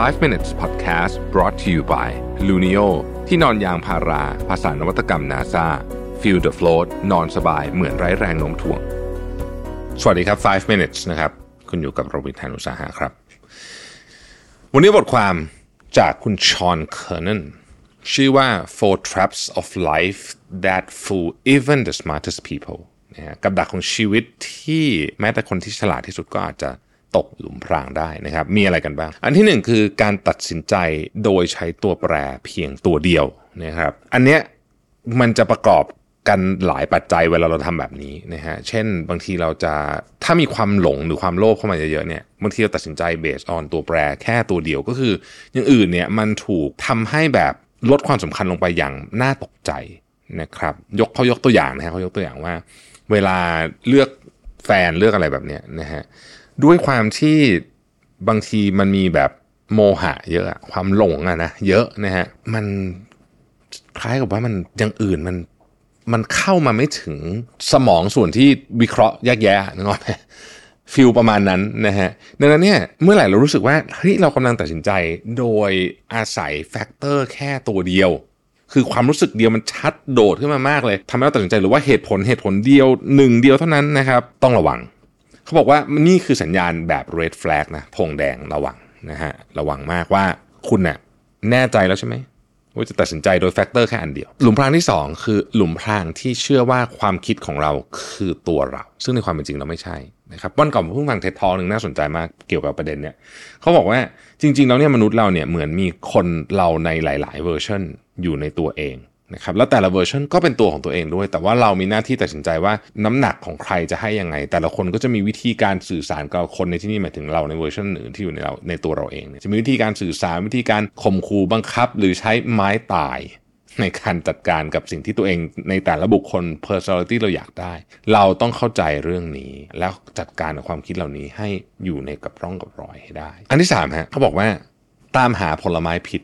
5 minutes podcast brought to you by Luno ที่นอนยางพารา ผสานนวัตกรรม NASA feel the float นอนสบายเหมือนไร้แรงโน้มถ่วง สวัสดีครับ 5 minutes นะครับ คุณอยู่กับรวิศ หาญอุตสาหะครับ วันนี้บทความจากคุณ Sean Kernan ชื่อว่า four traps of life that fool even the smartest people นะฮะกับดักของชีวิตที่แม้แต่คนที่ฉลาดที่สุดก็อาจจะ ตกหลุมพรางได้นะครับ มีอะไรกันบ้าง อันที่หนึ่งคือการตัดสินใจโดยใช้ตัวแปรเพียงตัวเดียวนะครับ อันเนี้ยมันจะประกอบกันหลายปัจจัยเวลาเราทำแบบนี้นะฮะ เช่นบางทีเราจะถ้ามีความหลงหรือความโลภเข้ามาเยอะๆเนี่ยบางทีเราตัดสินใจเบสออนตัวแปรแค่ตัวเดียวก็คือ อย่างอื่นเนี่ยมันถูกทำให้แบบลดความสำคัญลงไปอย่างน่าตกใจนะครับ ยกเขายกตัวอย่างนะฮะเขายกตัวอย่างว่า เวลาเลือกแฟนเลือกอะไรแบบเนี้ยนะฮะ ด้วยความที่บางทีมันมีแบบโมหะเยอะความหลงอะนะเยอะนะฮะมันคล้ายกับว่ามันอย่างอื่นมันมันเข้ามาไม่ถึงสมองส่วนที่วิเคราะห์แยกแยะนึกออกไหมฟิลประมาณนั้นนะฮะดังนั้นเนี่ยเมื่อไหร่เรารู้สึกว่าเฮ้ยเรากำลังตัดสินใจโดยอาศัย factor แค่ตัวเดียว คือความรู้สึกเดียวมันชัดโดดขึ้นมามากเลยทำให้เราตัดสินใจหรือว่าเหตุผลเหตุผลเดียวหนึ่งเดียวเท่านั้นนะครับ ต้องระวัง เขาบอกว่านี่คือสัญญาณแบบ red flag นะธงแดงระวังนะฮะระวังมากว่าคุณเน่ยแน่ใจแล้วใช่ไหมว่าจะตัดสินใจโดย factor แค่อันเดียว หลุมพรางที่ 2 คือหลุมพรางที่เชื่อว่าความคิดของเราคือตัวเรา ซึ่งในความเป็นจริงเราไม่ใช่นะครับวันก่อนผมเพิ่งฟังเท็ดทอหนึ่งน่าสนใจมากเกี่ยวกับประเด็นเนี่ยเขาบอกว่าจริงๆแล้วเนี่ยมนุษย์เราเนี่ยเหมือนมีคนเราในหลาย ๆ เวอร์ชันอยู่ในตัวเอง นะครับแล้วแต่ละเวอร์ชันก็เป็นตัวของตัวเองด้วย แต่ว่าเรามีหน้าที่ตัดสินใจว่าน้ำหนักของใครจะให้ยังไง แต่ละคนก็จะมีวิธีการสื่อสารกับคนในที่นี่หมายถึงเราในเวอร์ชันอื่นที่อยู่ในเราในตัวเราเองเนี่ยจะมีวิธีการสื่อสารวิธีการข่มขู่บังคับ หรือใช้ไม้ตายในการจัดการกับสิ่งที่ตัวเองในแต่ละบุคคล personality เราอยากได้ เราต้องเข้าใจเรื่องนี้ แล้วจัดการกับความคิดเหล่านี้ให้อยู่ในกับร่องกับรอยให้ได้ อันที่สามฮะเขาบอกว่า ตามหาผลไม้ผิด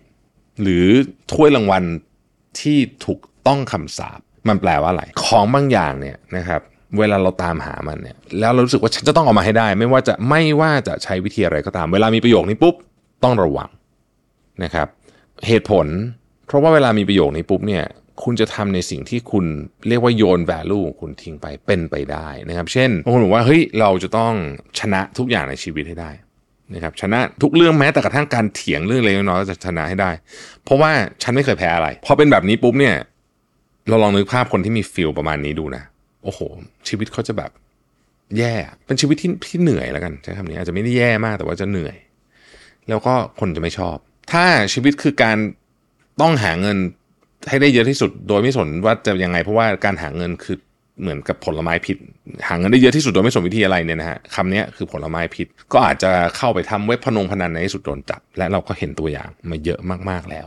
หรือถ้วยรางวัล ที่ถูกต้องคำสาปมันแปลว่าอะไร ของบางอย่างเนี่ยนะครับเวลาเราตามหามันเนี่ยแล้วเรารู้สึกว่าฉันจะต้องเอามาให้ได้ ไม่ว่าจะไม่ว่าจะใช้วิธีอะไรก็ตาม เวลามีประโยคนี้ปุ๊บต้องระวังนะครับเหตุผล เพราะว่าเวลามีประโยคนี้ปุ๊บเนี่ยคุณจะทำในสิ่งที่คุณเรียกว่าโยน value คุณทิ้งไปเป็นไปได้นะครับ เช่นบางคนบอกว่าเฮ้ยเราจะต้องชนะทุกอย่างในชีวิตให้ได้ นะครับชนะทุกเรื่องแม้แต่กระทั่งการเถียงเรื่องเล็กน้อยจะชนะให้ได้ เพราะว่าฉันไม่เคยแพ้อะไรพอเป็นแบบนี้ปุ๊บเนี่ย เราลองนึกภาพคนที่มีฟิลประมาณนี้ดูนะโอ้โห ชีวิตเขาจะแบบ แย่ เป็นชีวิตที่ที่เหนื่อยแล้วกันใช้คำนี้อาจจะไม่ได้แย่มากแต่ว่าจะเหนื่อย แล้วก็คนจะไม่ชอบ ถ้าชีวิตคือการต้องหาเงินให้ได้เยอะที่สุด โดยไม่สนว่าจะยังไง เพราะว่าการหาเงินคือ เหมือนกับผลไม้พิษ หาเงินได้เยอะที่สุดโดยไม่สนวิธีอะไรเนี่ยนะฮะคำนี้คือผลไม้พิษ ก็อาจจะเข้าไปทำเว็บพนงพนันในที่สุดโดนจับ และเราก็เห็นตัวอย่างมาเยอะมากๆแล้ว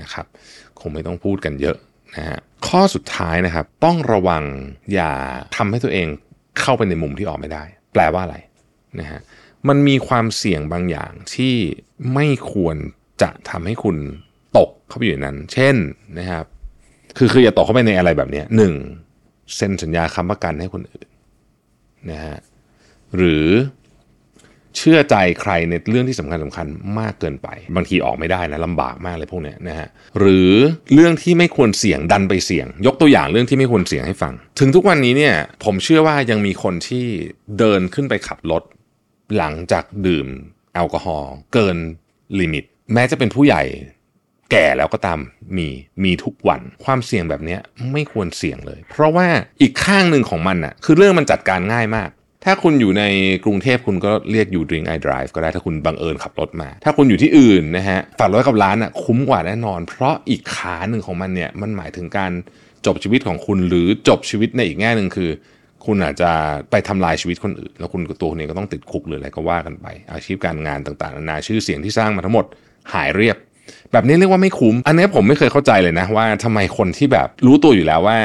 นะครับ คงไม่ต้องพูดกันเยอะนะฮะข้อสุดท้ายนะครับ ต้องระวังอย่าทำให้ตัวเองเข้าไปในมุมที่ออกไม่ได้ แปลว่าอะไรนะฮะมันมีความเสี่ยงบางอย่างที่ไม่ควรจะทำให้คุณตกเข้าไปอยู่นนั้น เช่นนะครับ คือคืออย่าตกเข้าไปในอะไรแบบนี้หนึ่ง เซ็นสัญญาค้ำประกันให้คนอื่นนะฮะหรือเชื่อใจใครในเรื่องที่สำคัญสำคัญมากเกินไป บางทีออกไม่ได้นะลำบากมากเลยพวกเนี้ยนะฮะหรือเรื่องที่ไม่ควรเสี่ยงดันไปเสี่ยง ยกตัวอย่างเรื่องที่ไม่ควรเสี่ยงให้ฟัง ถึงทุกวันนี้เนี่ยผมเชื่อว่ายังมีคนที่เดินขึ้นไปขับรถ หลังจากดื่มแอลกอฮอล์เกิน limit แม้จะเป็นผู้ใหญ่ แก่แล้วก็ตามมีมีทุกวัน ความเสี่ยงแบบนี้ไม่ควรเสี่ยงเลย เพราะว่าอีกข้างหนึ่งของมันอะคือเรื่องมันจัดการง่ายมาก ถ้าคุณอยู่ในกรุงเทพคุณก็เรียกอยู่ drink I drive ก็ได้ถ้าคุณบังเอิญขับรถมา ถ้าคุณอยู่ที่อื่นนะฮะฝากรถกับร้านอะคุ้มกว่าแน่นอน เพราะอีกขาหนึ่งของมันเนี่ยมันหมายถึงการจบชีวิตของคุณหรือจบชีวิตในอีกแง่หนึ่งคือ คุณอาจจะไปทำลายชีวิตคนอื่น แล้วคุณตัวคุณเองก็ต้องติดคุกหรืออะไรก็ว่ากันไป อาชีพการงานต่างๆนานาชื่อเสียงที่สร้างมาทั้งหมดหายเรียบ แบบนี้เรียกว่าไม่คุ้ม อันนี้ผมไม่เคยเข้าใจเลยนะ ว่าทำไมคนที่แบบรู้ตัวอยู่แล้วว่า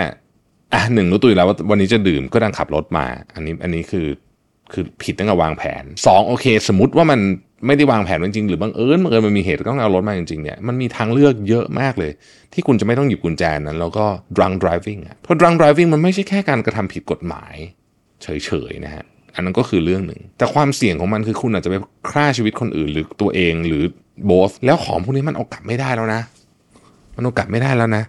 อะหนึ่งรู้ตัวอยู่แล้วว่าวันนี้จะดื่มก็ดังขับรถมา อันนี้อันนี้คือคือผิดตั้งแต่วางแผนสองโอเค สมมติว่ามันไม่ได้วางแผนจริงๆหรือบังเอิญบังเอิญมันมีเหตุต้องเอารถมาจริงๆเนี่ยมันมีทางเลือกเยอะมากเลย ที่คุณจะไม่ต้องหยิบกุญแจนั้น แล้วก็ drunk driving อะเพราะ drunk driving มันไม่ใช่แค่การกระทำผิดกฎหมาย เฉยๆนะฮะอันนั้นก็คือเรื่องหนึ่ง แต่ความเสี่ยงของมันคือคุณอาจจะไปฆ่าชีวิตคนอื่นหรือตัวเองหรือ both แล้วของพวกนี้มันเอากลับไม่ได้แล้วนะ มันเอากลับไม่ได้แล้วนะ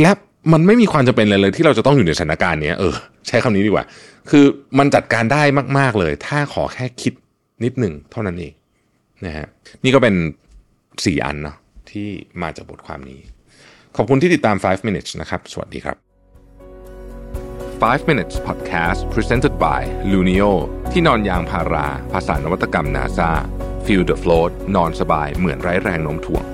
และมันไม่มีความจำเป็นเลยเลยที่เราจะต้องอยู่ในสถานการณ์นี้เออใช้คำนี้ดีกว่า คือมันจัดการได้มาก ๆเลย ถ้าขอแค่คิดนิดหนึ่งเท่านั้นเองนะฮะนี่ก็เป็นสี่อันเนาะที่มาจากบทความนี้ ขอบคุณที่ติดตาม 5 minutes นะครับ สวัสดีครับ 5 minutes podcast presented by Lunio ที่นอนยางพารา ภาษานวัตกรรม NASA feel the float นอนสบายเหมือนไร้แรงโน้มถ่วง